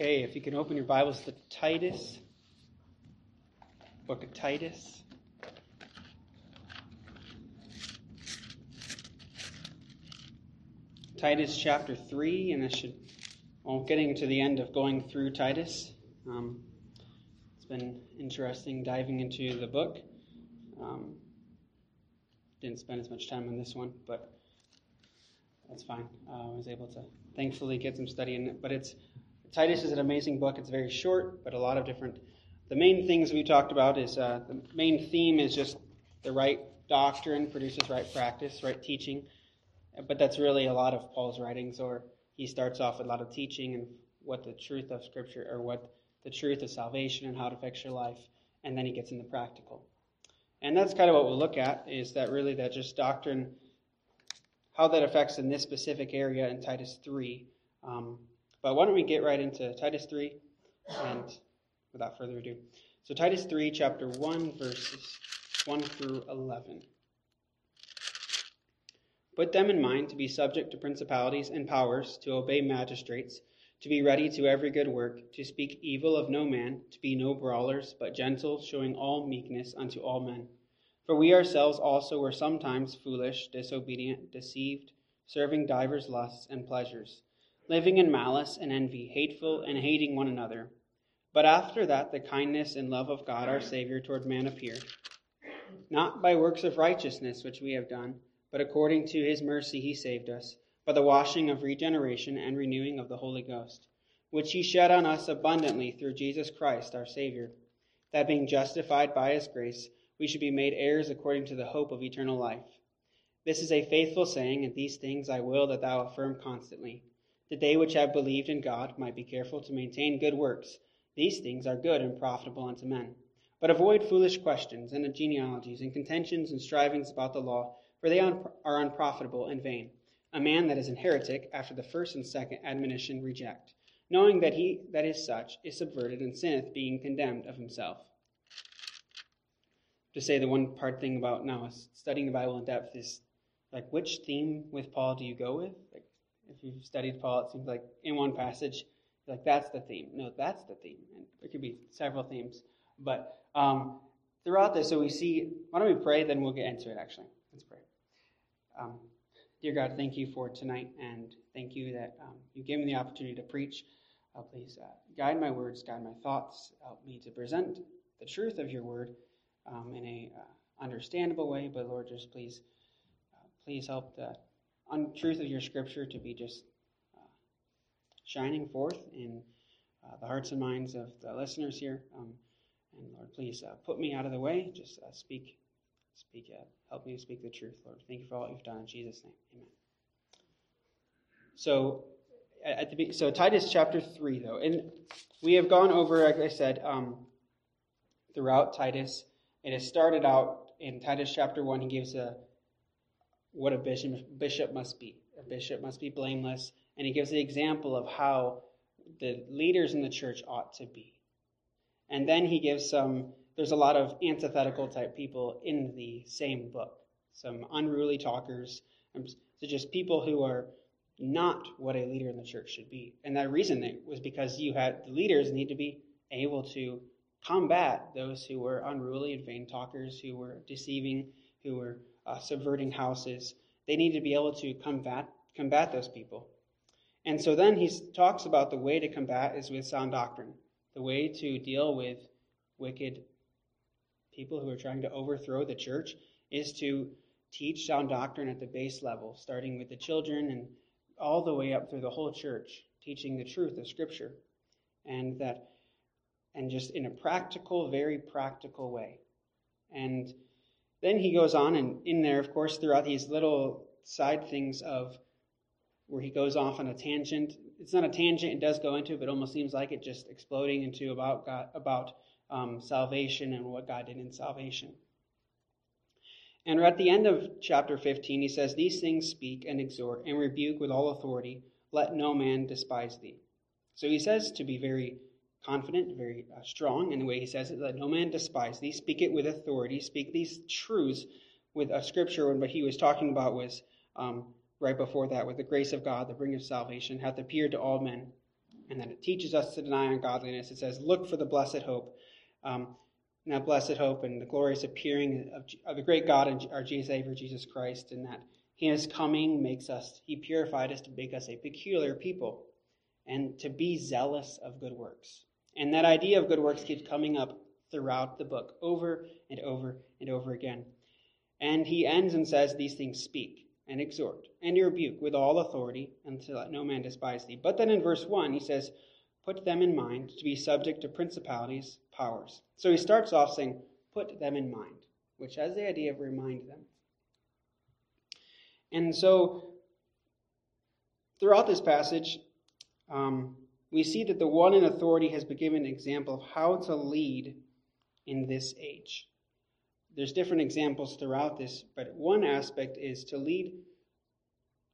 Okay, if you can open your Bibles to Titus, book of Titus. Titus chapter 3, and I should, well, getting to the end of going through Titus. Um, it's been interesting diving into the book. Um, didn't spend as much time on this one, but that's fine. Uh, I was able to thankfully get some study in it. But it's Titus is an amazing book. It's very short, but a lot of different. The main things we talked about is uh, the main theme is just the right doctrine produces right practice, right teaching. But that's really a lot of Paul's writings, or he starts off with a lot of teaching and what the truth of Scripture, or what the truth of salvation and how it affects your life, and then he gets into the practical. And that's kind of what we'll look at is that really that just doctrine, how that affects in this specific area in Titus 3. Um, but why don't we get right into Titus 3 and without further ado. So, Titus 3, chapter 1, verses 1 through 11. Put them in mind to be subject to principalities and powers, to obey magistrates, to be ready to every good work, to speak evil of no man, to be no brawlers, but gentle, showing all meekness unto all men. For we ourselves also were sometimes foolish, disobedient, deceived, serving divers lusts and pleasures, living in malice and envy, hateful and hating one another. But after that the kindness and love of God our Savior toward man appeared, not by works of righteousness which we have done, but according to his mercy he saved us, by the washing of regeneration and renewing of the Holy Ghost, which he shed on us abundantly through Jesus Christ our Savior, that being justified by his grace, we should be made heirs according to the hope of eternal life. This is a faithful saying, and these things I will that thou affirm constantly. That they which have believed in God might be careful to maintain good works. These things are good and profitable unto men. But avoid foolish questions and genealogies and contentions and strivings about the law for they are unprofitable and vain. A man that is an heretic after the first and second admonition reject, knowing that he that is such is subverted and sinneth, being condemned of himself. To say the one part thing about now studying the Bible in depth is like which theme with Paul do you go with? If you've studied Paul, it seems like in one passage, like that's the theme. No, that's the theme, and there could be several themes. But um, throughout this, so we see. Why don't we pray? Then we'll get into it. Actually, let's pray. Um, dear God, thank you for tonight, and thank you that um, you gave me the opportunity to preach. Uh, please uh, guide my words, guide my thoughts, help me to present the truth of your word um, in a uh, understandable way. But Lord, just please, uh, please help the un- truth of your scripture to be just uh, shining forth in uh, the hearts and minds of the listeners here. Um, and Lord, please put me out of the way. Just speak Speak out. Help me to speak the truth, Lord. Thank you for all you've done in Jesus' name. Amen. So, at the so Titus chapter three, though, and we have gone over, like I said, um, throughout Titus. It has started out in Titus chapter one. He gives a what a bishop bishop must be. A bishop must be blameless, and he gives the example of how the leaders in the church ought to be. And then he gives some there's a lot of antithetical type people in the same book. Some unruly talkers, um, so just people who are not what a leader in the church should be. And that reason was because you had the leaders need to be able to combat those who were unruly and vain talkers, who were deceiving, who were uh, subverting houses. They need to be able to combat combat those people. And so then he talks about the way to combat is with sound doctrine, the way to deal with wicked people who are trying to overthrow the church is to teach sound doctrine at the base level, starting with the children and all the way up through the whole church, teaching the truth of Scripture. And that and just in a practical, very practical way. And then he goes on, and in there, of course, throughout these little side things of where he goes off on a tangent. It's not a tangent; it does go into, but it almost seems like it just exploding into about God, about um, salvation and what God did in salvation. And at the end of chapter 15, he says, These things speak and exhort and rebuke with all authority. Let no man despise thee. So he says to be very confident, very uh, strong in the way he says it. Let no man despise thee. Speak it with authority. Speak these truths with a scripture. And what he was talking about was um, right before that, with the grace of God, the bring of salvation, hath appeared to all men. and that it teaches us to deny ungodliness. It says, Look for the blessed hope. Um, and that blessed hope and the glorious appearing of, of the great God and our Jesus, Savior, Jesus Christ, and that His coming makes us, He purified us to make us a peculiar people and to be zealous of good works. And that idea of good works keeps coming up throughout the book, over and over and over again. And he ends and says, These things speak and exhort and rebuke with all authority, and to let no man despise thee. But then in verse 1, he says, Put them in mind to be subject to principalities, powers. So he starts off saying, Put them in mind, which has the idea of remind them. And so throughout this passage, um, we see that the one in authority has been given an example of how to lead in this age. There's different examples throughout this, but one aspect is to lead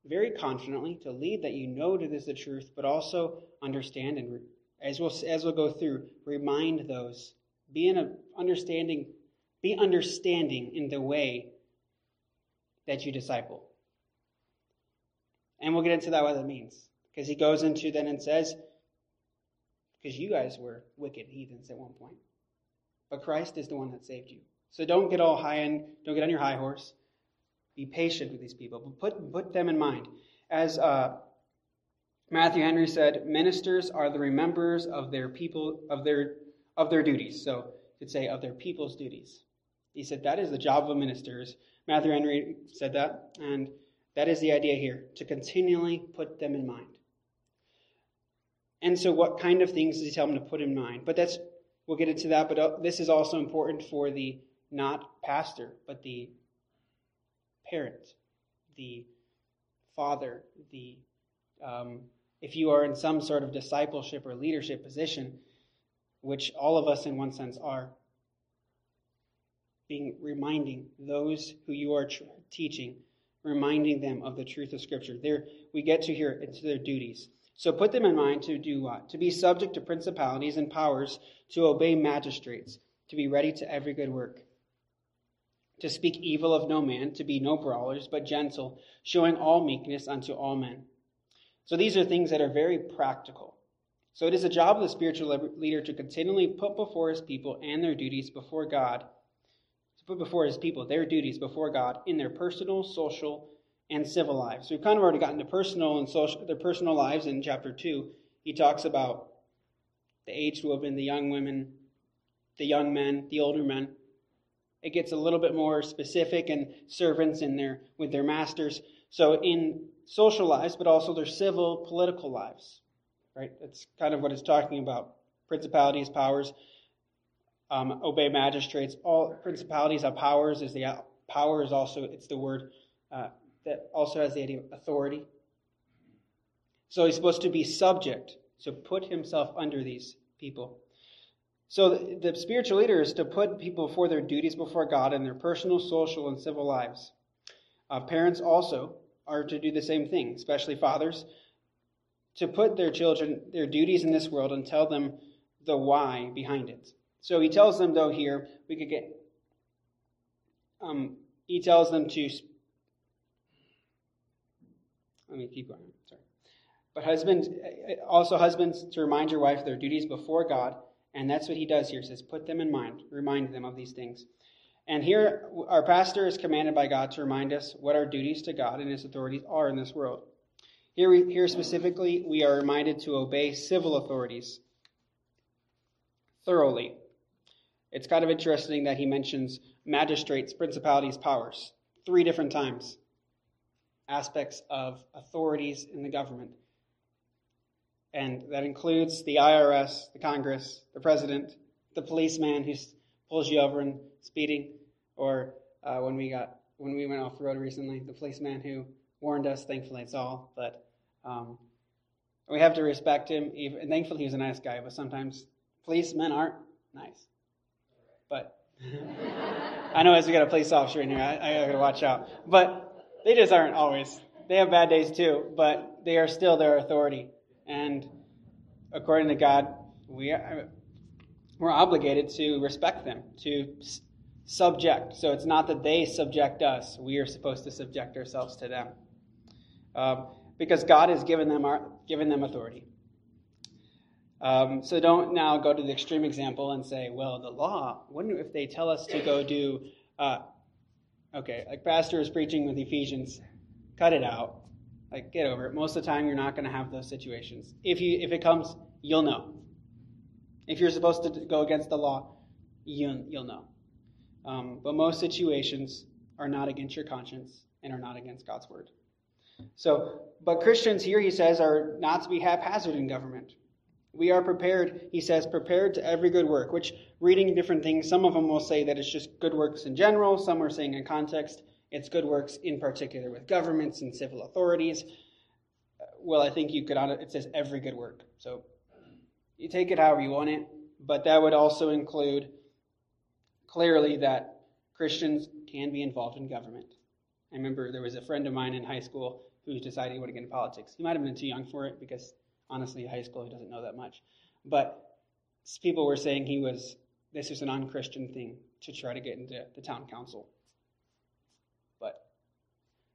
very confidently, to lead that you know that is the truth, but also understand and as we'll as we'll go through, remind those. Be in a understanding, be understanding in the way that you disciple. And we'll get into that what that means. Because he goes into then and says, because you guys were wicked heathens at one point. But Christ is the one that saved you. So don't get all high and don't get on your high horse. Be patient with these people, but put, put them in mind. As uh, Matthew Henry said, ministers are the rememberers of their people of their of their duties. So you could say of their people's duties. He said that is the job of ministers. Matthew Henry said that, and that is the idea here to continually put them in mind. And so, what kind of things does he tell them to put in mind? But that's we'll get into that. But uh, this is also important for the not pastor, but the parent, the father, the um, if you are in some sort of discipleship or leadership position, which all of us in one sense are, being reminding those who you are tr- teaching, reminding them of the truth of Scripture. There, we get to here into their duties. So put them in mind to do what? To be subject to principalities and powers, to obey magistrates, to be ready to every good work, to speak evil of no man, to be no brawlers, but gentle, showing all meekness unto all men. So these are things that are very practical. So it is a job of the spiritual leader to continually put before his people and their duties before God, to put before his people their duties before God in their personal, social, and civil lives. So we've kind of already gotten to personal and social, their personal lives in chapter 2. He talks about the aged women, the young women, the young men, the older men. It gets a little bit more specific and servants in their with their masters. So in social lives, but also their civil, political lives. Right? That's kind of what it's talking about. Principalities, powers, um, obey magistrates. All principalities have powers. Is the power is also it's the word uh, that also has the authority. So he's supposed to be subject, to put himself under these people. So the, the spiritual leader is to put people before their duties before God in their personal, social, and civil lives. Uh, parents also are to do the same thing, especially fathers, to put their children, their duties in this world, and tell them the why behind it. So he tells them, though, here, we could get, um, he tells them to let me keep going. Sorry. But husbands, also husbands, to remind your wife of their duties before God, and that's what he does here. He says, put them in mind, remind them of these things. And here, our pastor is commanded by God to remind us what our duties to God and his authorities are in this world. Here, we, here specifically, we are reminded to obey civil authorities thoroughly. It's kind of interesting that he mentions magistrates, principalities, powers three different times aspects of authorities in the government. And that includes the IRS, the Congress, the president, the policeman who pulls you over and speeding, or uh, when we got when we went off the road recently, the policeman who warned us. Thankfully, it's all, but um, we have to respect him. Even, and thankfully, he was a nice guy. But sometimes policemen aren't nice. But I know as we got a police officer in here, I, I got to watch out. But they just aren't always. They have bad days too, but they are still their authority. And according to God, we are, we're obligated to respect them, to subject. So it's not that they subject us; we are supposed to subject ourselves to them, um, because God has given them our, given them authority. Um, so don't now go to the extreme example and say, well, the law, wouldn't if they tell us to go do, uh, okay, like Pastor is preaching with Ephesians, cut it out. Like, get over it. Most of the time, you're not going to have those situations. If you if it comes, you'll know. If you're supposed to go against the law, you'll, you'll know. Um, but most situations are not against your conscience and are not against God's word. So, but Christians here, he says, are not to be haphazard in government. We are prepared, he says, prepared to every good work, which reading different things, some of them will say that it's just good works in general, some are saying in context it's good works in particular with governments and civil authorities. Well, I think you could, it says every good work. So you take it however you want it, but that would also include clearly that Christians can be involved in government. I remember there was a friend of mine in high school who decided he wanted to get into politics. He might have been too young for it because honestly, high school he doesn't know that much. But people were saying he was this is an unchristian thing to try to get into the town council. But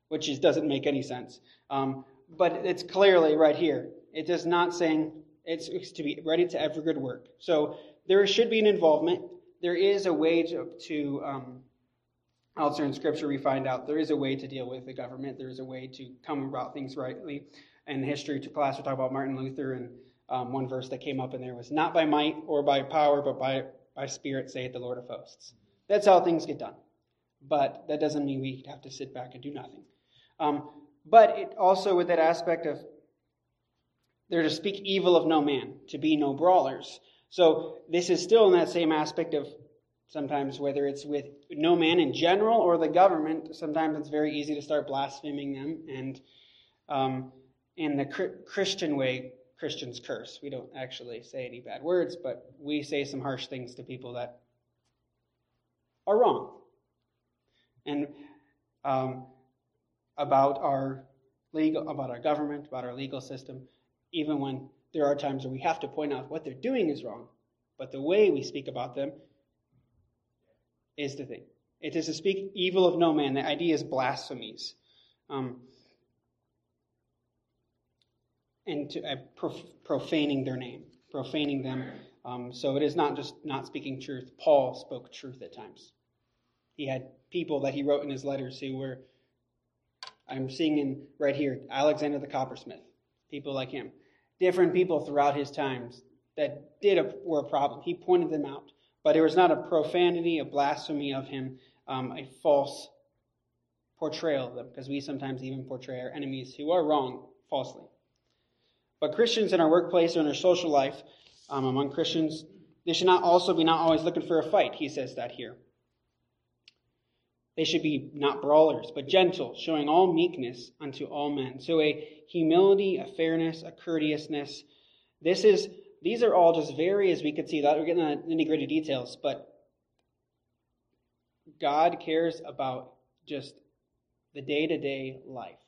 which is, doesn't make any sense. Um, but it's clearly right here. It just not saying it's, it's to be ready to every good work. So there should be an involvement. There is a way to, to um, elsewhere in Scripture we find out there is a way to deal with the government. There is a way to come about things rightly. In history to class, we talk about Martin Luther, and um, one verse that came up in there was, "Not by might or by power, but by by Spirit, saith the Lord of hosts." That's how things get done. But that doesn't mean we have to sit back and do nothing. Um, but it also with that aspect of they're to speak evil of no man, to be no brawlers. So this is still in that same aspect of sometimes whether it's with no man in general or the government, sometimes it's very easy to start blaspheming them. And um, in the Christian way, Christians curse. We don't actually say any bad words, but we say some harsh things to people that are wrong. And um, about our legal, about our government, about our legal system even when there are times where we have to point out what they're doing is wrong. But the way we speak about them is the thing. It is to speak evil of no man. The idea is blasphemies. Um, and uh, prof- profaning their name, profaning them. Um, so it is not just not speaking truth. Paul spoke truth at times. He had people that he wrote in his letters who were, I'm seeing in right here, Alexander the coppersmith, people like him different people throughout his times that did a, were a problem. He pointed them out. But it was not a profanity, a blasphemy of him, um, a false portrayal of them, because we sometimes even portray our enemies who are wrong falsely. But Christians in our workplace or in our social life, um, among Christians, they should not also be not always looking for a fight. He says that here. They should be not brawlers, but gentle, showing all meekness unto all men. So a humility, a fairness, a courteousness. This is these are all just very, as we could see, that we're getting the nitty gritty details, but God cares about just the day to day life.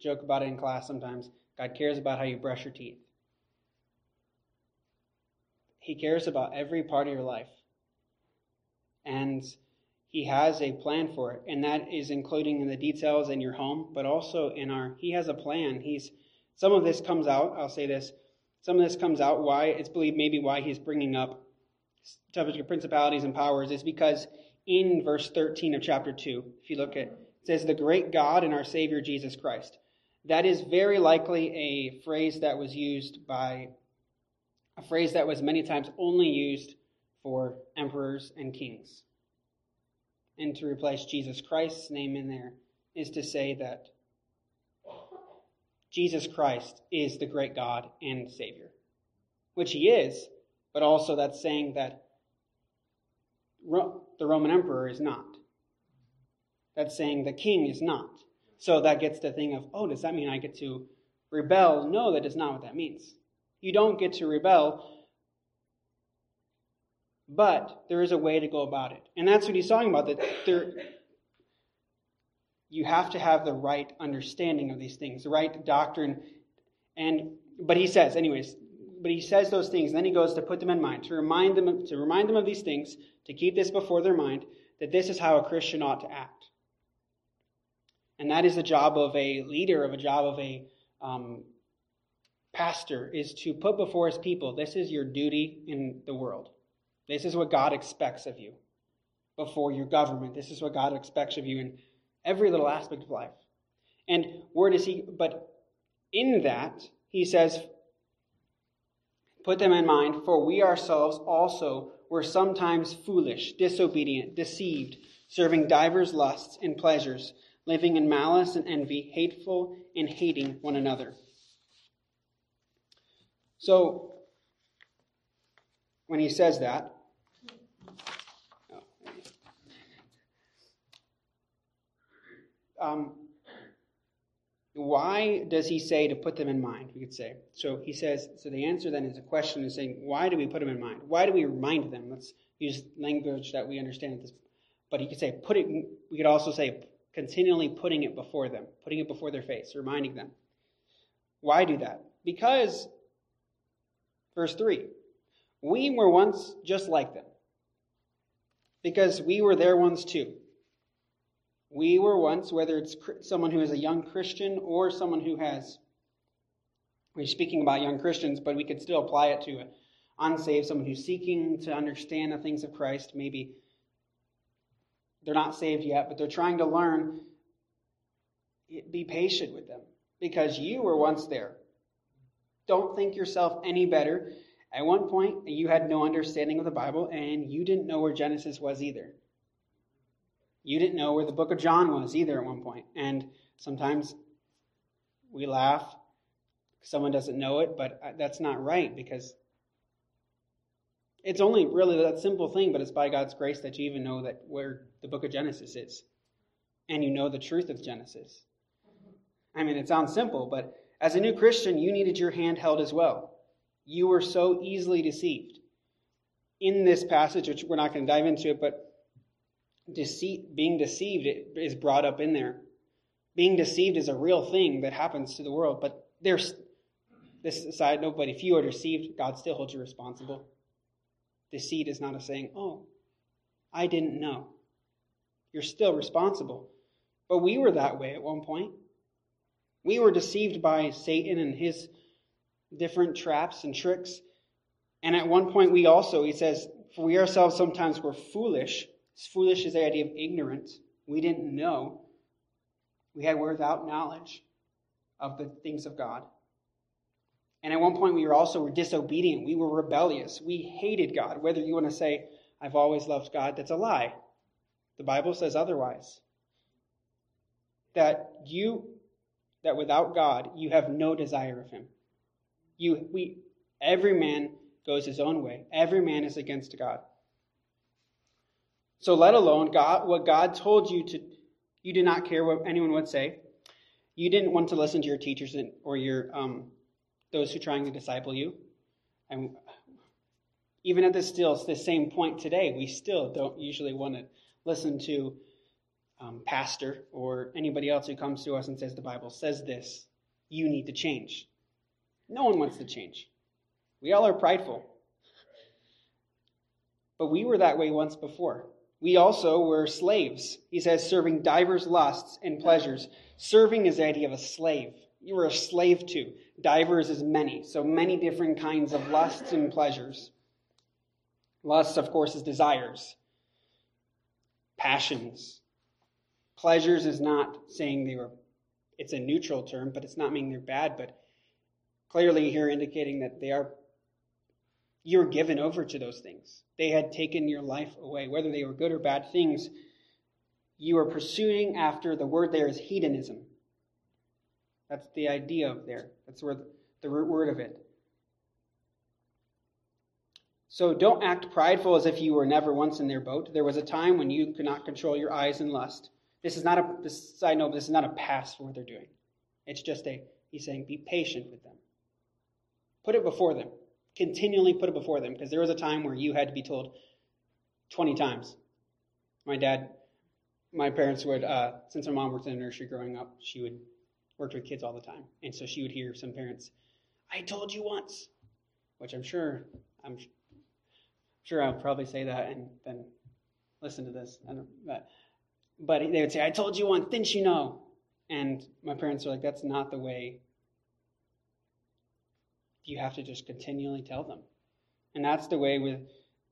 Joke about it in class sometimes. God cares about how you brush your teeth. He cares about every part of your life. And he has a plan for it, and that is including in the details in your home, but also in our. He has a plan. He's some of this comes out. I'll say this. Some of this comes out why it's believed maybe why he's bringing up principalities and powers is because in verse 13 of chapter 2, if you look at it says the great God and our Savior Jesus Christ. That is very likely a phrase that was used by a phrase that was many times only used for emperors and kings and to replace Jesus Christ's name in there is to say that Jesus Christ is the great God and Savior, which he is, but also that's saying that the Roman emperor is not. That's saying the king is not. So that gets the thing of, oh, does that mean I get to rebel? No, that is not what that means. You don't get to rebel but there is a way to go about it. And that's what he's talking about, that there, you have to have the right understanding of these things, the right doctrine. And but he says, anyways, but he says those things, and then he goes to put them in mind, to remind them to remind them of these things, to keep this before their mind, that this is how a Christian ought to act. And that is the job of a leader, of a job of a um, pastor is to put before his people this is your duty in the world. This is what God expects of you before your government. This is what God expects of you in every little aspect of life. And where does he, but in that, he says, put them in mind, for we ourselves also were sometimes foolish, disobedient, deceived, serving divers lusts and pleasures, living in malice and envy, hateful and hating one another. So, when he says that, um, why does he say to put them in mind? We could say. So he says, so the answer then is a question is saying, why do we put them in mind? Why do we remind them? Let's use language that we understand at this. But he could say, put it, we could also say, continually putting it before them, putting it before their face, reminding them. Why do that? Because, verse 3, we were once just like them. Because we were there once too. We were once, whether it's someone who is a young Christian or someone who has, we're speaking about young Christians, but we could still apply it to unsaved, someone who's seeking to understand the things of Christ. Maybe they're not saved yet, but they're trying to learn. Be patient with them because you were once there. Don't think yourself any better. At one point, you had no understanding of the Bible and you didn't know where Genesis was either. You didn't know where the book of John was either at one point. And sometimes we laugh. Someone doesn't know it, but uh, that's not right because it's only really that simple thing, but it's by God's grace that you even know that where the book of Genesis is. And you know the truth of Genesis. I mean, it sounds simple, but as a new Christian, you needed your hand held as well. You were so easily deceived. In this passage, which we're not going to dive into it, but deceit, being deceived is brought up in there. Being deceived is a real thing that happens to the world, but there's this side note, but if you are deceived, God still holds you responsible. Deceit is not a saying, oh, I didn't know. You're still responsible. But we were that way at one point. We were deceived by Satan and his different traps and tricks. And at one point, we also, he says, for we ourselves sometimes were foolish foolish is the idea of ignorance. We didn't know. We had without knowledge of the things of God. And at one point, we were also were disobedient. We were rebellious. We hated God. Whether you want to say, I've always loved God, that's a lie. The Bible says otherwise. That you, that without God, you have no desire of Him. You, we, every man goes his own way. Every man is against God. So let alone God, what God told you to, you did not care what anyone would say. You didn't want to listen to your teachers or your um, those who are trying to disciple you. And even at this still the same point today, we still don't usually want to listen to um, pastor or anybody else who comes to us and says the Bible says this. You need to change. No one wants to change. We all are prideful. But we were that way once before. We also were slaves. He says, serving divers lusts and pleasures. Serving is the idea of a slave. You were a slave to. Divers is many, so many different kinds of lusts and pleasures. Lusts, of course, is desires, passions. Pleasures is not saying they were, it's a neutral term, but it's not meaning they're bad, but clearly here indicating that they are you were given over to those things. They had taken your life away. Whether they were good or bad things, you were pursuing after the word there is hedonism. That's the idea of there. That's where the, root word of it. So don't act prideful as if you were never once in their boat. There was a time when you could not control your eyes and lust. This is not a side note, this is not a pass for what they're doing. It's just a he's saying, be patient with them. Put it before them continually put it before them because there was a time where you had to be told 20 times. My dad, my parents would, uh, since my mom worked in a nursery growing up, she would work with kids all the time. And so she would hear some parents, I told you once, which I'm sure, I'm sure I'll probably say that and then listen to this. But, but they would say, I told you once, didn't you know? And my parents were like, that's not the way you have to just continually tell them. And that's the way with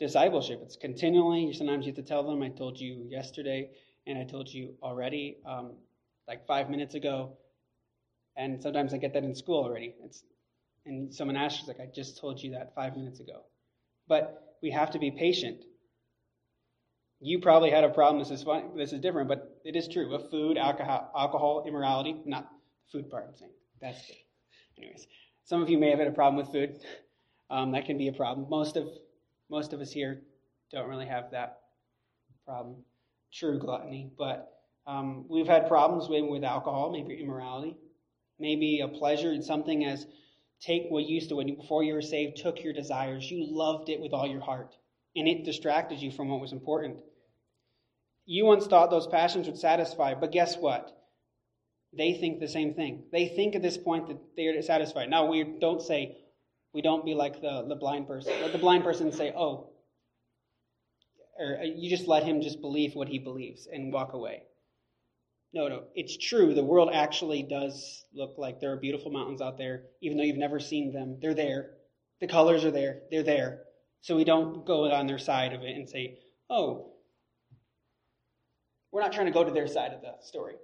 discipleship. It's continually, sometimes you have to tell them, I told you yesterday, and I told you already, um, like five minutes ago. And sometimes I get that in school already. It's, and someone asks, like, I just told you that five minutes ago. But we have to be patient. You probably had a problem. This is funny. This is different, but it is true. With food, alcohol, alcohol, immorality. Not the food part. I'm saying that's good. Anyways, some of you may have had a problem with food. Um, that can be a problem. Most of most of us here don't really have that problem. True gluttony, but um, we've had problems with, with alcohol, maybe immorality, maybe a pleasure in something as take what you used to when you, before you were saved took your desires. You loved it with all your heart, and it distracted you from what was important. You once thought those passions would satisfy, but guess what? They think the same thing. They think at this point that they are satisfied. Now we don't say we don't be like the, the blind person. Let the blind person say, "Oh," or you just let him just believe what he believes and walk away. No, no, it's true. The world actually does look like there are beautiful mountains out there, even though you've never seen them. They're there. The colors are there. They're there. So we don't go on their side of it and say, "Oh, we're not trying to go to their side of the story."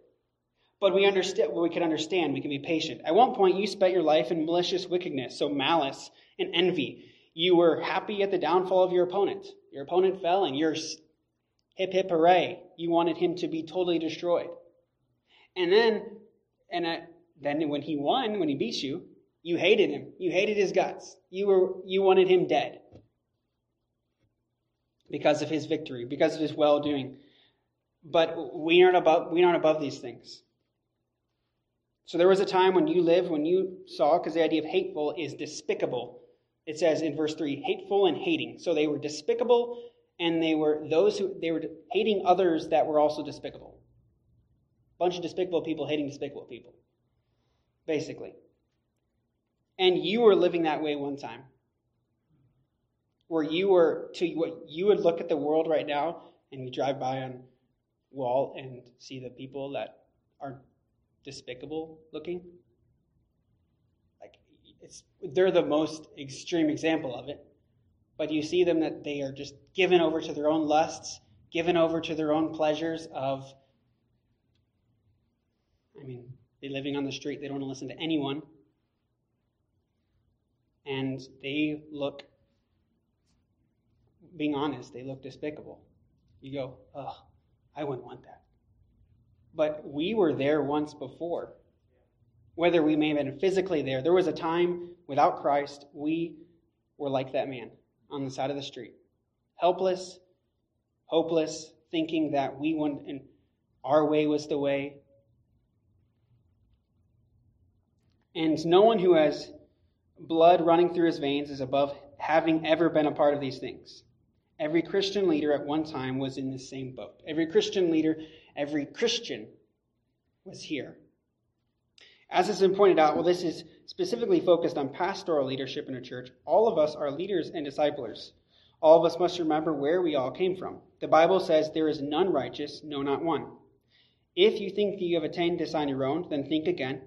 But we understand we can understand, we can be patient. At one point you spent your life in malicious wickedness, so malice and envy. You were happy at the downfall of your opponent. Your opponent fell and you're hip hip hooray. You wanted him to be totally destroyed. And then and uh, then when he won, when he beat you, you hated him. You hated his guts. You were you wanted him dead. Because of his victory, because of his well-doing. But we aren't above we aren't above these things. So there was a time when you lived, when you saw, because the idea of hateful is despicable. It says in verse 3, hateful and hating. So they were despicable, and they were those who they were hating others that were also despicable. Bunch of despicable people hating despicable people. Basically. And you were living that way one time. Where you were to what you would look at the world right now and you drive by on wall and see the people that are despicable looking. Like it's they're the most extreme example of it. But you see them that they are just given over to their own lusts, given over to their own pleasures of I mean, they're living on the street, they don't want to listen to anyone. And they look being honest, they look despicable. You go, oh, I wouldn't want that. But we were there once before. Whether we may have been physically there, there was a time without Christ, we were like that man on the side of the street. Helpless, hopeless, thinking that we went and our way was the way. And no one who has blood running through his veins is above having ever been a part of these things. Every Christian leader at one time was in the same boat. Every Christian leader every Christian was here. As has been pointed out, well, this is specifically focused on pastoral leadership in a church. All of us are leaders and disciplers. All of us must remember where we all came from. The Bible says there is none righteous, no, not one. If you think that you have attained this on your own, then think again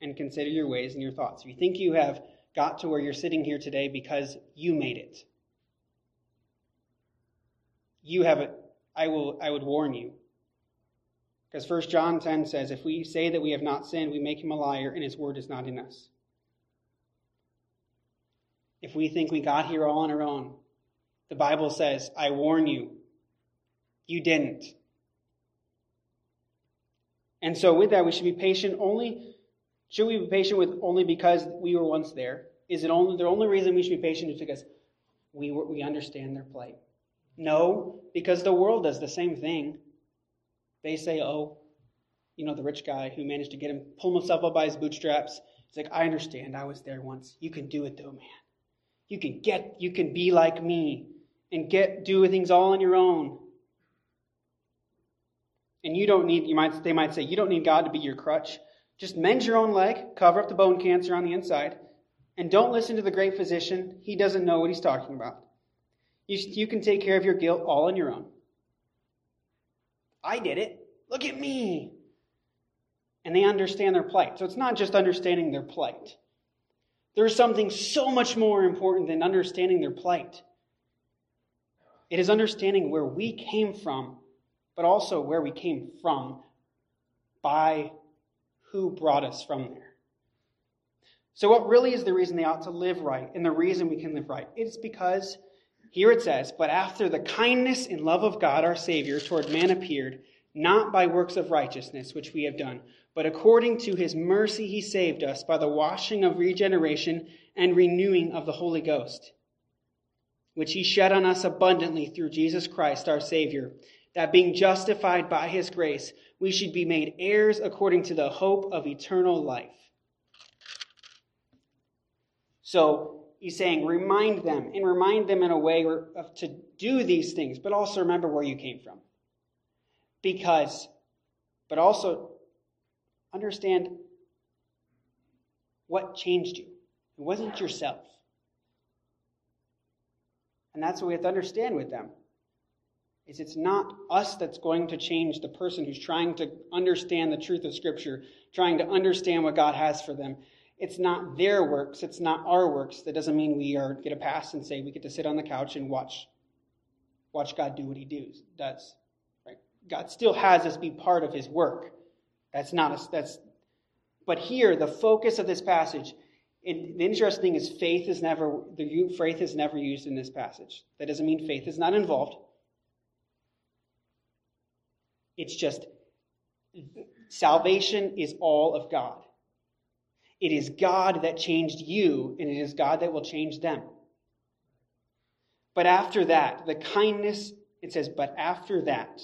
and consider your ways and your thoughts. If you think you have got to where you're sitting here today because you made it, you have it. I will. I would warn you because 1 John 10 says, If we say that we have not sinned, we make him a liar, and his word is not in us. If we think we got here all on our own, the Bible says, I warn you, you didn't. And so, with that, we should be patient only. Should we be patient with only because we were once there? Is it only the only reason we should be patient is because we, we understand their plight? No, because the world does the same thing. They say, oh, you know, the rich guy who managed to get him, pull himself up by his bootstraps. He's like, I understand. I was there once. You can do it though, man. You can get, you can be like me and get, do things all on your own. And you don't need, you might, they might say, you don't need God to be your crutch. Just mend your own leg, cover up the bone cancer on the inside, and don't listen to the great physician. He doesn't know what he's talking about. You, you can take care of your guilt all on your own. I did it. Look at me. And they understand their plight. So it's not just understanding their plight, There's something so much more important than understanding their plight. It is understanding where we came from, but also where we came from by who brought us from there. So, what really is the reason they ought to live right and the reason we can live right? It's because, here it says, but after the kindness and love of God our Savior toward man appeared, not by works of righteousness which we have done, but according to his mercy he saved us by the washing of regeneration and renewing of the Holy Ghost, which he shed on us abundantly through Jesus Christ our Savior, that being justified by his grace, we should be made heirs according to the hope of eternal life. So he's saying, remind them, and remind them in a way of, to do these things, but also remember where you came from. Because, but also understand what changed you. It wasn't yourself. And that's what we have to understand with them. Is it's not us that's going to change the person who's trying to understand the truth of Scripture, trying to understand what God has for them. It's not their works, it's not our works. That doesn't mean we are get a pass and say we get to sit on the couch and watch watch God do what he does. does. Right? God still has us be part of his work. That's not a, that's but here the focus of this passage it, the interesting thing is faith is never the faith is never used in this passage. That doesn't mean faith is not involved. It's just salvation is all of God. It is God that changed you, and it is God that will change them. But after that, the kindness, it says, but after that,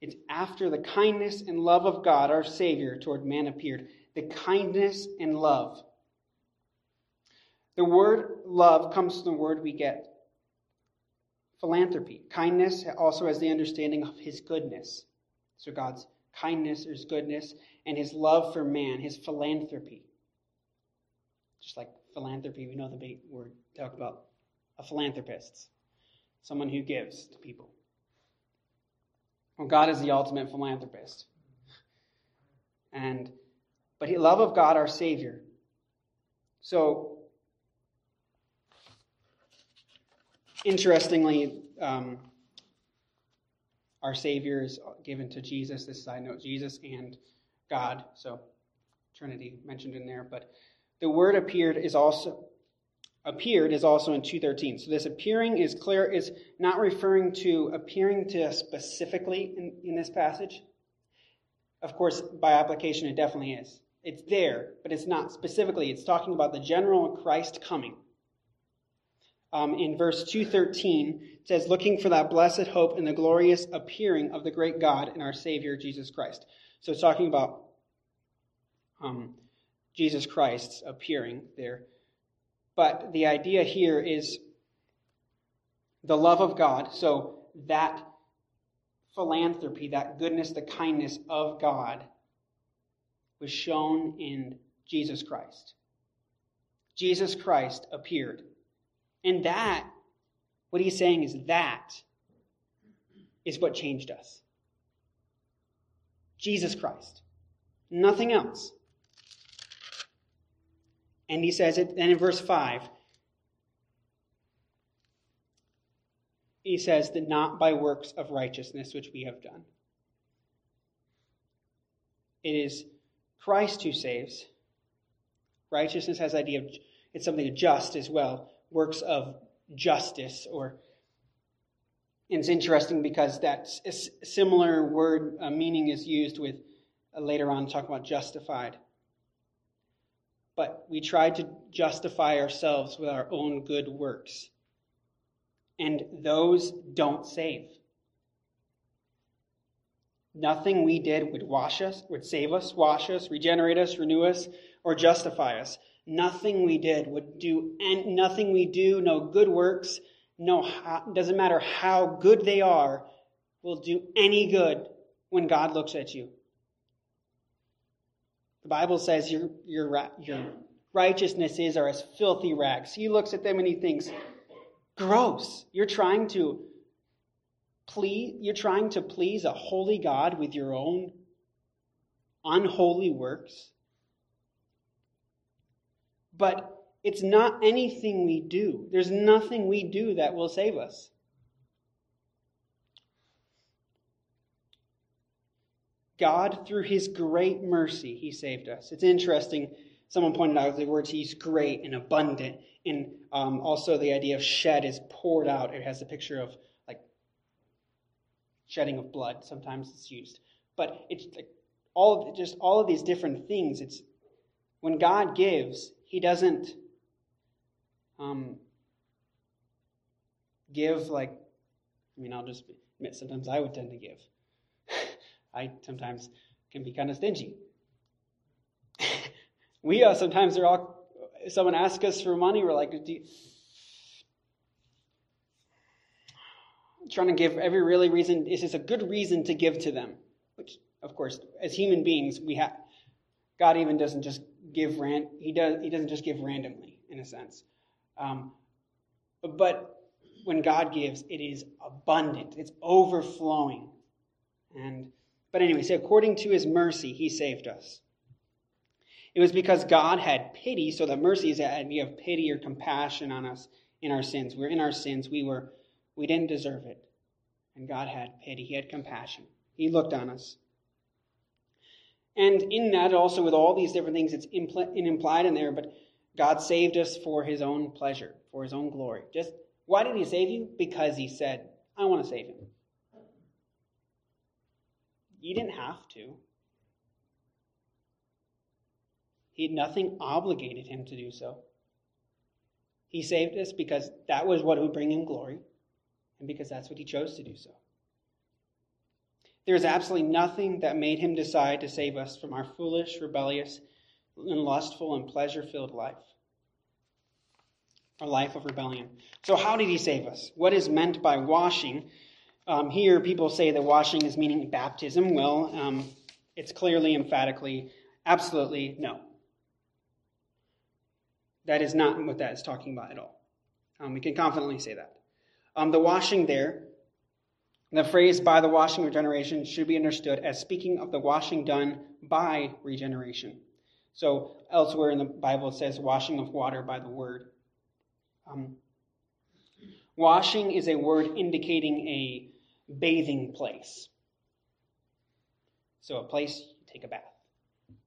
it's after the kindness and love of God, our Savior, toward man appeared. The kindness and love. The word love comes from the word we get philanthropy. Kindness also has the understanding of his goodness. So God's kindness, or his goodness, and his love for man, his philanthropy. Just like philanthropy, we know the big word talk about a philanthropist, someone who gives to people. Well, God is the ultimate philanthropist. And but he love of God our Savior. So interestingly, um, our Savior is given to Jesus. This side note, Jesus and God. So Trinity mentioned in there. But the word appeared is also appeared is also in 213. So this appearing is clear is not referring to appearing to specifically in, in this passage. Of course, by application, it definitely is. It's there, but it's not specifically. It's talking about the general Christ coming um, in verse 213 it says looking for that blessed hope and the glorious appearing of the great god and our savior jesus christ. So it's talking about um, jesus christ's appearing there. But the idea here is the love of god. So that philanthropy that goodness the kindness of god was shown in jesus christ. Jesus christ appeared and that, what he's saying is that is what changed us. Jesus Christ. Nothing else. And he says it, and in verse 5, he says that not by works of righteousness which we have done. It is Christ who saves. Righteousness has the idea of it's something just as well works of justice or it's interesting because that similar word uh, meaning is used with uh, later on talk about justified. But we try to justify ourselves with our own good works. And those don't save. Nothing we did would wash us would save us wash us regenerate us renew us or justify us nothing we did would do, and nothing we do, no good works, no, doesn't matter how good they are, will do any good when God looks at you. The Bible says your, your, your righteousnesses are as filthy rags. He looks at them and he thinks, gross. You're trying to please, you're trying to please a holy God with your own unholy works. But it's not anything we do. There's nothing we do that will save us. God, through his great mercy, he saved us. It's interesting. Someone pointed out the words he's great and abundant. And um, also the idea of shed is poured out. It has a picture of like shedding of blood. Sometimes it's used. But it's like all of, just all of these different things. It's when God gives, he doesn't um, give like, I mean, I'll just admit, sometimes I would tend to give. I sometimes can be kind of stingy. we uh, sometimes are all. Someone asks us for money, we're like, trying to give every really reason. Is this a good reason to give to them? Which, of course, as human beings, we have. God even doesn't just give ran. He does. He doesn't just give randomly, in a sense. Um, but when God gives, it is abundant. It's overflowing, and but anyway, so according to his mercy, he saved us. It was because God had pity, so the mercy is that we have pity or compassion on us in our sins. We're in our sins. We were we didn't deserve it. And God had pity. He had compassion. He looked on us. And in that, also with all these different things, it's impl- implied in there, but God saved us for his own pleasure, for his own glory. Just why did he save you? Because he said, I want to save him. You didn't have to. He had nothing obligated him to do so. He saved us because that was what would bring him glory, and because that's what he chose to do so. There is absolutely nothing that made him decide to save us from our foolish, rebellious, and lustful and pleasure filled life. Our life of rebellion. So, how did he save us? What is meant by washing? Um, here, people say that washing is meaning baptism. Well, um, it's clearly, emphatically, absolutely no. That is not what that is talking about at all. Um, we can confidently say that. Um, the washing there, the phrase by the washing of regeneration should be understood as speaking of the washing done by regeneration. So, elsewhere in the Bible, it says washing of water by the word. Um, washing is a word indicating a bathing place. So, a place you take a bath,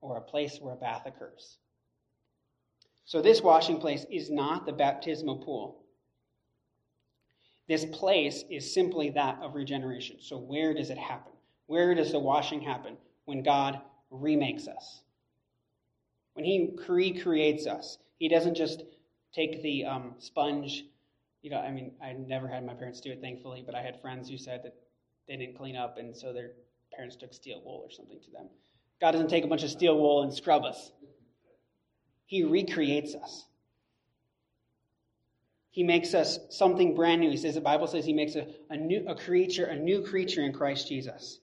or a place where a bath occurs. So, this washing place is not the baptismal pool. This place is simply that of regeneration. So, where does it happen? Where does the washing happen? When God remakes us. When He recreates us, He doesn't just take the um, sponge you know, I mean, I never had my parents do it, thankfully, but I had friends who said that they didn't clean up, and so their parents took steel wool or something to them. God doesn't take a bunch of steel wool and scrub us, He recreates us. He makes us something brand new. He says the Bible says he makes a, a new a creature, a new creature in Christ Jesus.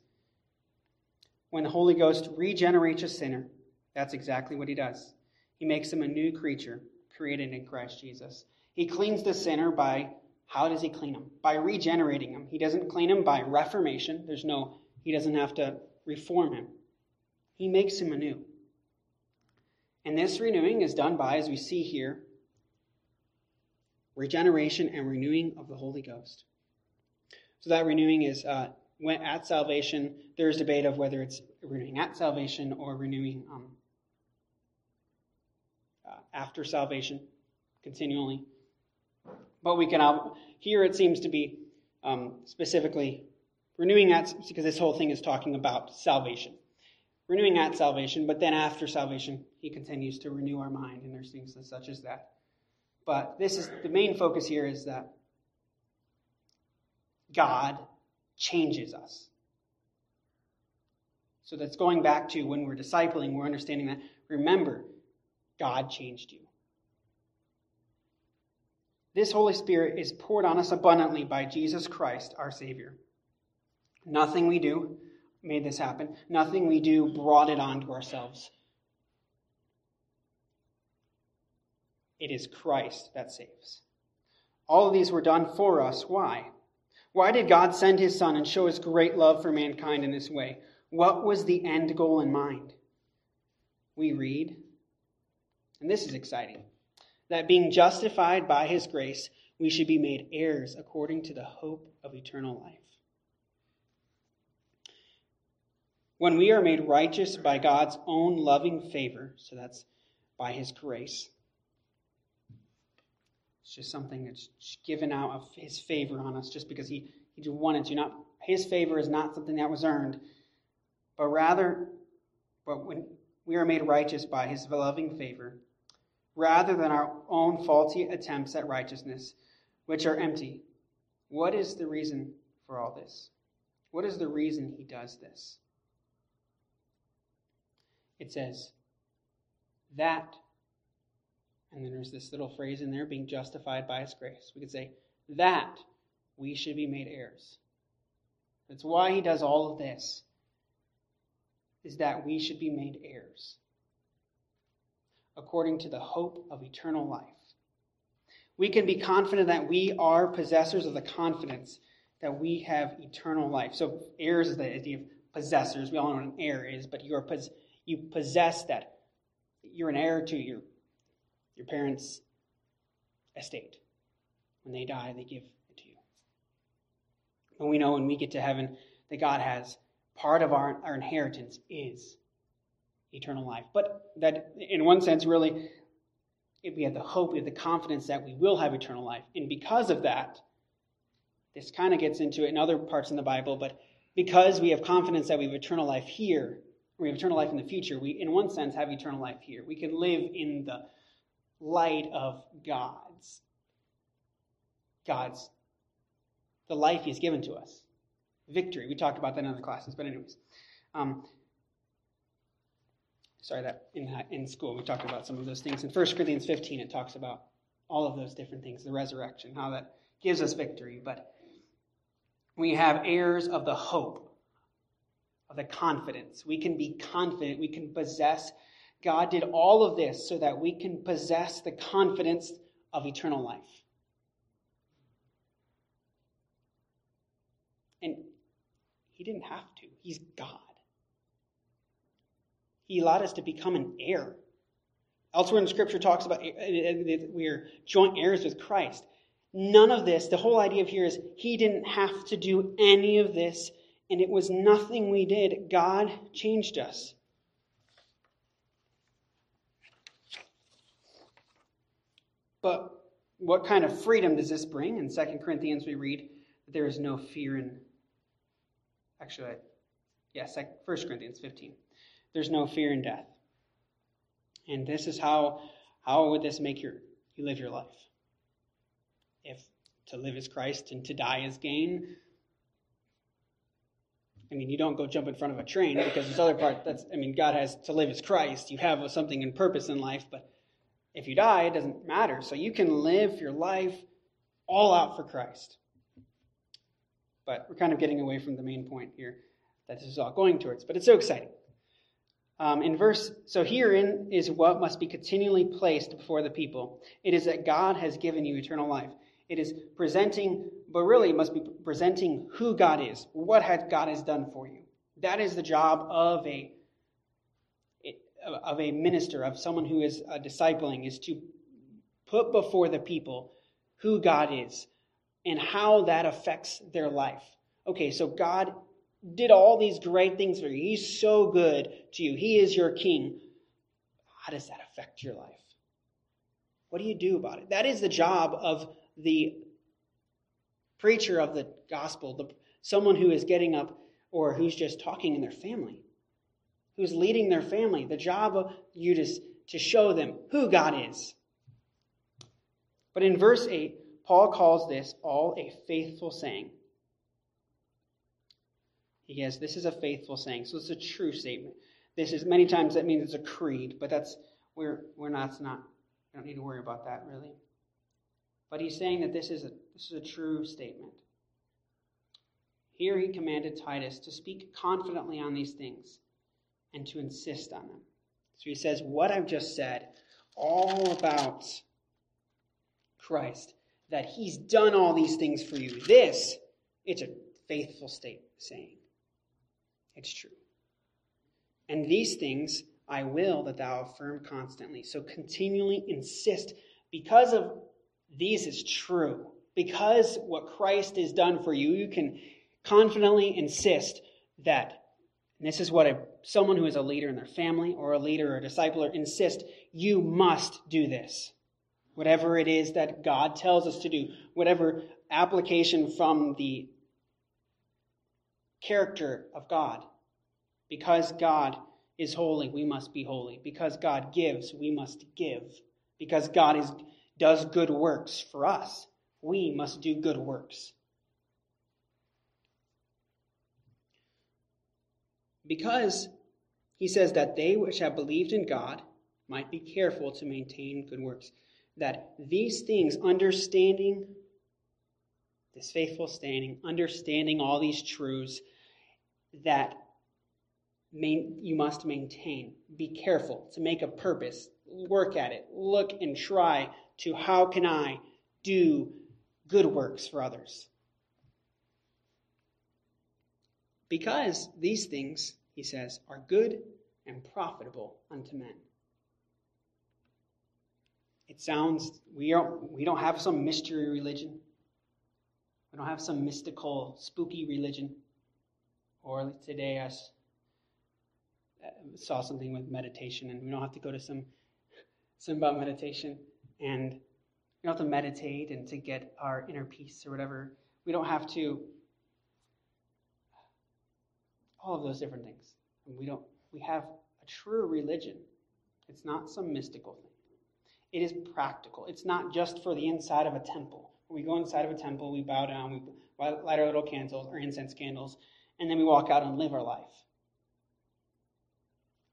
When the Holy Ghost regenerates a sinner, that's exactly what he does. He makes him a new creature created in Christ Jesus. He cleans the sinner by how does he clean him? By regenerating him. He doesn't clean him by reformation. There's no, he doesn't have to reform him. He makes him anew. And this renewing is done by, as we see here, regeneration and renewing of the Holy Ghost. So that renewing is uh, when at salvation. There's debate of whether it's renewing at salvation or renewing um, uh, after salvation continually. But we can, here it seems to be um, specifically renewing at, because this whole thing is talking about salvation. Renewing at salvation, but then after salvation, he continues to renew our mind, and there's things such as that. But this is the main focus here is that God changes us. So that's going back to when we're discipling, we're understanding that. Remember, God changed you. This Holy Spirit is poured on us abundantly by Jesus Christ, our Savior. Nothing we do made this happen. Nothing we do brought it onto ourselves. It is Christ that saves. All of these were done for us. Why? Why did God send his Son and show his great love for mankind in this way? What was the end goal in mind? We read, and this is exciting. that being justified by his grace, we should be made heirs according to the hope of eternal life. When we are made righteous by God's own loving favor, so that's by his grace, it's just something that's given out of his favor on us just because he, he wanted to. Not his favor is not something that was earned, but rather, but when we are made righteous by his loving favor, rather than our own faulty attempts at righteousness, which are empty. What is the reason for all this? What is the reason he does this? It says, that, and then there's this little phrase in there, being justified by his grace. We could say, that we should be made heirs. That's why he does all of this, is that we should be made heirs according to the hope of eternal life. We can be confident that we are possessors of the confidence that we have eternal life. So, heirs is the idea of possessors. We all know what an heir is, but you are you possess that. You're an heir to your your parents' estate. When they die, they give it to you. And we know when we get to heaven that God has part of our, our inheritance is eternal life. But that, in one sense, really, we have the hope, we have the confidence that we will have eternal life. And because of that, this kind of gets into it in other parts in the Bible, but because we have confidence that we have eternal life here, we have eternal life in the future, we, in one sense, have eternal life here. We can live in the light of God's, God's, the life He's given to us. Victory. We talked about that in other classes, but anyways. Um, sorry, that in, in school we talked about some of those things. In 1 Corinthians 15, it talks about all of those different things, the resurrection, how that gives us victory. But we have heirs of the hope, of the confidence. We can be confident, we can possess. God did all of this so that we can possess the confidence of eternal life. And He didn't have to, He's God. He allowed us to become an heir. Elsewhere in Scripture talks about eh, eh, eh, we are joint heirs with Christ. None of this, the whole idea of here is he didn't have to do any of this, and it was nothing we did. God changed us. But what kind of freedom does this bring? In 2 Corinthians, we read that there is no fear in. Actually, yeah, 1 Corinthians 15 there's no fear in death. And this is how how would this make your you live your life? If to live is Christ and to die is gain. I mean, you don't go jump in front of a train because this other part that's I mean, God has to live as Christ. You have something in purpose in life, but if you die, it doesn't matter. So you can live your life all out for Christ. But we're kind of getting away from the main point here that this is all going towards. But it's so exciting. Um, in verse, so herein is what must be continually placed before the people. It is that God has given you eternal life. It is presenting, but really must be presenting who God is, what God has done for you. That is the job of a of a minister, of someone who is a discipling, is to put before the people who God is and how that affects their life. Okay, so God did all these great things for you. He's so good to you. He is your king. How does that affect your life? What do you do about it? That is the job of the preacher of the gospel, the, someone who is getting up or who's just talking in their family, who's leading their family. The job of you to, to show them who God is. But in verse 8, Paul calls this all a faithful saying. Yes, this is a faithful saying. So it's a true statement. This is many times that means it's a creed, but that's we're we're not not we don't need to worry about that really. But he's saying that this is a this is a true statement. Here he commanded Titus to speak confidently on these things and to insist on them. So he says, What I've just said, all about Christ, that he's done all these things for you. This, it's a faithful state saying. It's true. And these things I will that thou affirm constantly. So continually insist because of these is true, because what Christ has done for you, you can confidently insist that, and this is what a, someone who is a leader in their family or a leader or a discipler insist, you must do this. Whatever it is that God tells us to do, whatever application from the character of God. Because God is holy, we must be holy. Because God gives, we must give. Because God is, does good works for us, we must do good works. Because he says that they which have believed in God might be careful to maintain good works. That these things, understanding this faithful standing, understanding all these truths, that main, you must maintain. Be careful to make a purpose. Work at it. Look and try to how can I do good works for others. Because these things, he says, are good and profitable unto men. It sounds we don't we don't have some mystery religion. We don't have some mystical, spooky religion. Or today I uh, saw something with meditation, and we don't have to go to some some about meditation, and we don't have to meditate and to get our inner peace or whatever. We don't have to all of those different things. And we don't we have a true religion. It's not some mystical thing. It is practical. It's not just for the inside of a temple. We go inside of a temple, we bow down, we light our little candles or incense candles, and then we walk out and live our life.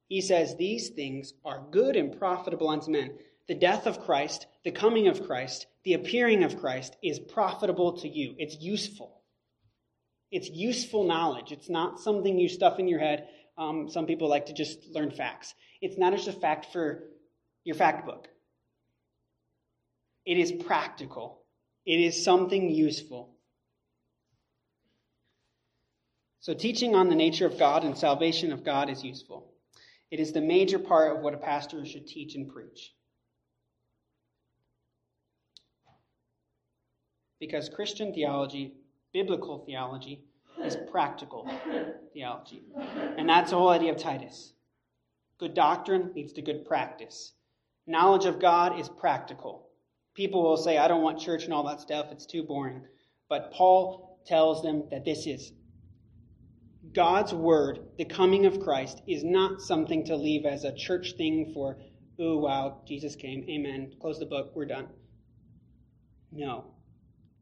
He says, These things are good and profitable unto men. The death of Christ, the coming of Christ, the appearing of Christ is profitable to you. It's useful. It's useful knowledge. It's not something you stuff in your head. Um, some people like to just learn facts. It's not just a fact for your fact book, it is practical, it is something useful. So, teaching on the nature of God and salvation of God is useful. It is the major part of what a pastor should teach and preach. Because Christian theology, biblical theology, is practical theology. And that's the whole idea of Titus. Good doctrine leads to good practice. Knowledge of God is practical. People will say, I don't want church and all that stuff, it's too boring. But Paul tells them that this is God's word, the coming of Christ, is not something to leave as a church thing for, ooh, wow, Jesus came, amen, close the book, we're done. No.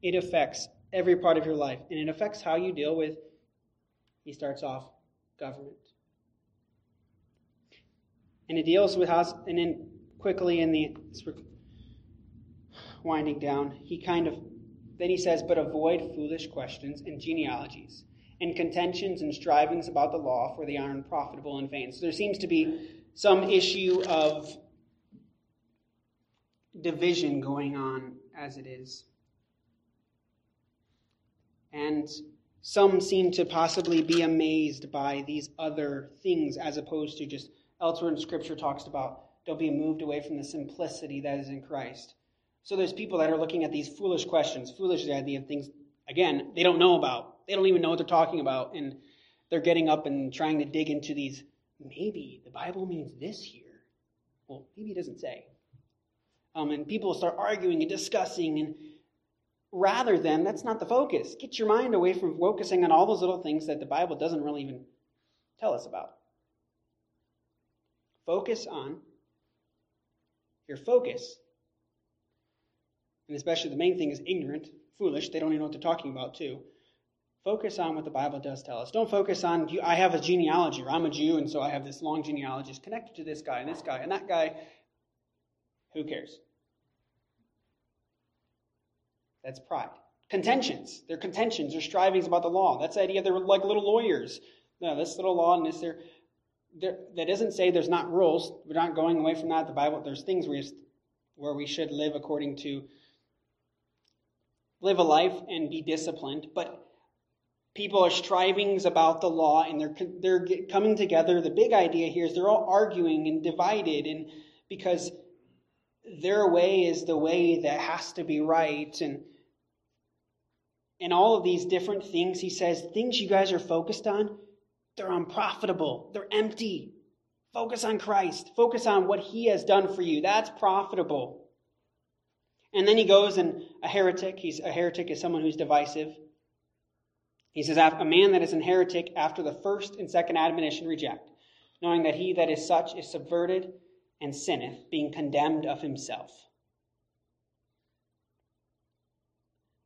It affects every part of your life, and it affects how you deal with, he starts off, government. And it deals with how, and then quickly in the, winding down, he kind of, then he says, but avoid foolish questions and genealogies and contentions and strivings about the law, for they are unprofitable and vain. So there seems to be some issue of division going on as it is. And some seem to possibly be amazed by these other things as opposed to just elsewhere in Scripture talks about don't be moved away from the simplicity that is in Christ. So there's people that are looking at these foolish questions, foolish idea of things, again, they don't know about they don't even know what they're talking about. And they're getting up and trying to dig into these. Maybe the Bible means this here. Well, maybe it doesn't say. Um, and people start arguing and discussing, and rather than that's not the focus. Get your mind away from focusing on all those little things that the Bible doesn't really even tell us about. Focus on your focus. And especially the main thing is ignorant, foolish. They don't even know what they're talking about, too. Focus on what the Bible does tell us. Don't focus on, I have a genealogy, or I'm a Jew, and so I have this long genealogy. Connected to this guy, and this guy, and that guy. Who cares? That's pride. Contentions. They're contentions. They're strivings about the law. That's the idea. They're like little lawyers. No, this little law and this there. there that doesn't say there's not rules. We're not going away from that. The Bible, there's things where, where we should live according to, live a life and be disciplined. But people are strivings about the law and they're they're coming together the big idea here is they're all arguing and divided and because their way is the way that has to be right and and all of these different things he says things you guys are focused on they're unprofitable. They're empty. Focus on christ. Focus on what he has done for you. That's profitable. And then he goes and a heretic he's a heretic is someone who's divisive. He says a man that is an heretic after the first and second admonition reject knowing that he that is such is subverted and sinneth, being condemned of himself.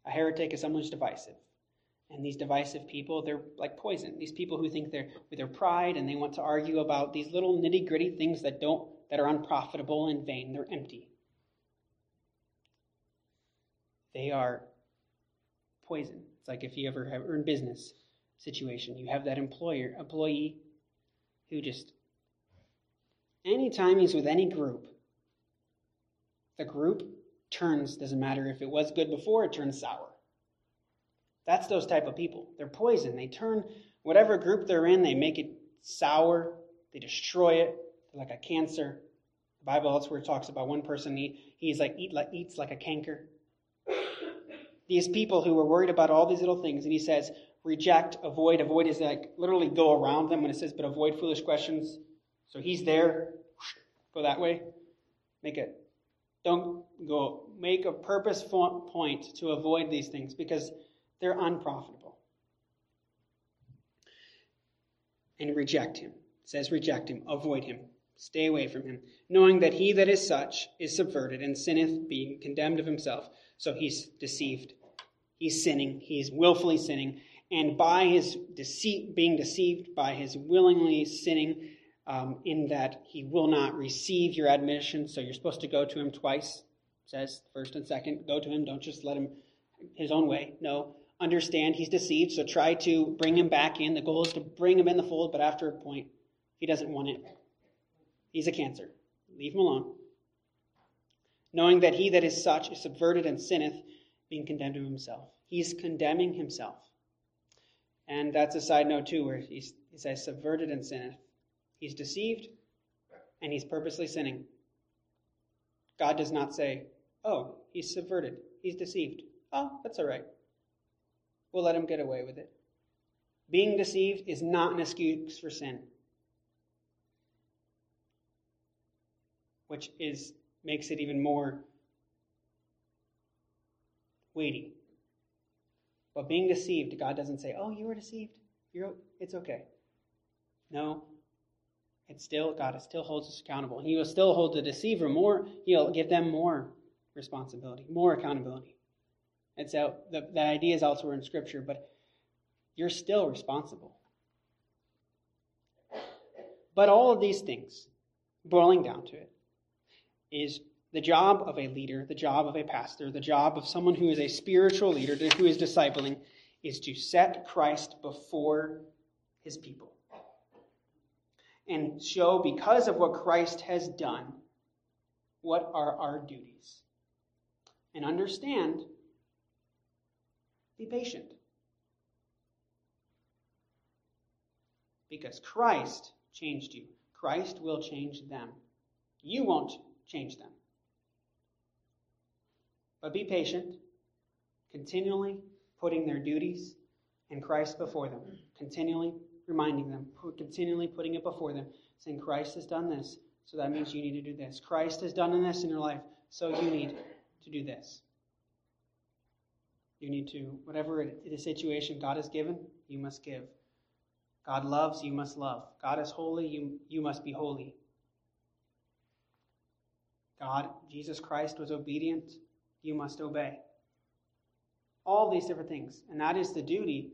A heretic is someone who's divisive. And these divisive people, they're like poison. These people who think they're with their pride and they want to argue about these little nitty gritty things that don't that are unprofitable and vain. They're empty. They are poison. It's like if you ever have in business situation, you have that employer employee who just anytime he's with any group, the group turns, doesn't matter if it was good before, it turns sour. That's those type of people. They're poison. They turn whatever group they're in, they make it sour, they destroy it. They're like a cancer. The Bible elsewhere talks about one person, he, he's like, eat like eats like a canker. These people who are worried about all these little things, and he says, reject, avoid. Avoid is like literally go around them when it says, but avoid foolish questions. So he's there, go that way. Make it. Don't go. Make a purpose point to avoid these things because they're unprofitable. And reject him. It says reject him, avoid him, stay away from him, knowing that he that is such is subverted and sinneth, being condemned of himself. So he's deceived. He's sinning. He's willfully sinning. And by his deceit, being deceived, by his willingly sinning, um, in that he will not receive your admission. So you're supposed to go to him twice, says first and second. Go to him. Don't just let him his own way. No. Understand he's deceived, so try to bring him back in. The goal is to bring him in the fold, but after a point, he doesn't want it. He's a cancer. Leave him alone. Knowing that he that is such is subverted and sinneth, being condemned to himself. He's condemning himself. And that's a side note, too, where he says subverted and sinneth. He's deceived and he's purposely sinning. God does not say, oh, he's subverted, he's deceived. Oh, that's all right. We'll let him get away with it. Being deceived is not an excuse for sin, which is makes it even more weighty. But being deceived, God doesn't say, "Oh, you were deceived. You're it's okay." No, it's still God still holds us accountable. He will still hold the deceiver more. He'll give them more responsibility, more accountability. And so the, the idea is elsewhere in Scripture, but you're still responsible. But all of these things, boiling down to it, is the job of a leader, the job of a pastor, the job of someone who is a spiritual leader, who is discipling, is to set Christ before his people and show, because of what Christ has done, what are our duties. And understand, be patient. Because Christ changed you. Christ will change them. You won't change them. But be patient, continually putting their duties and Christ before them, continually reminding them, continually putting it before them, saying, Christ has done this, so that means you need to do this. Christ has done this in your life, so you need to do this. You need to, whatever the situation God has given, you must give. God loves, you must love. God is holy, you, you must be holy. God, Jesus Christ was obedient, you must obey. All these different things. And that is the duty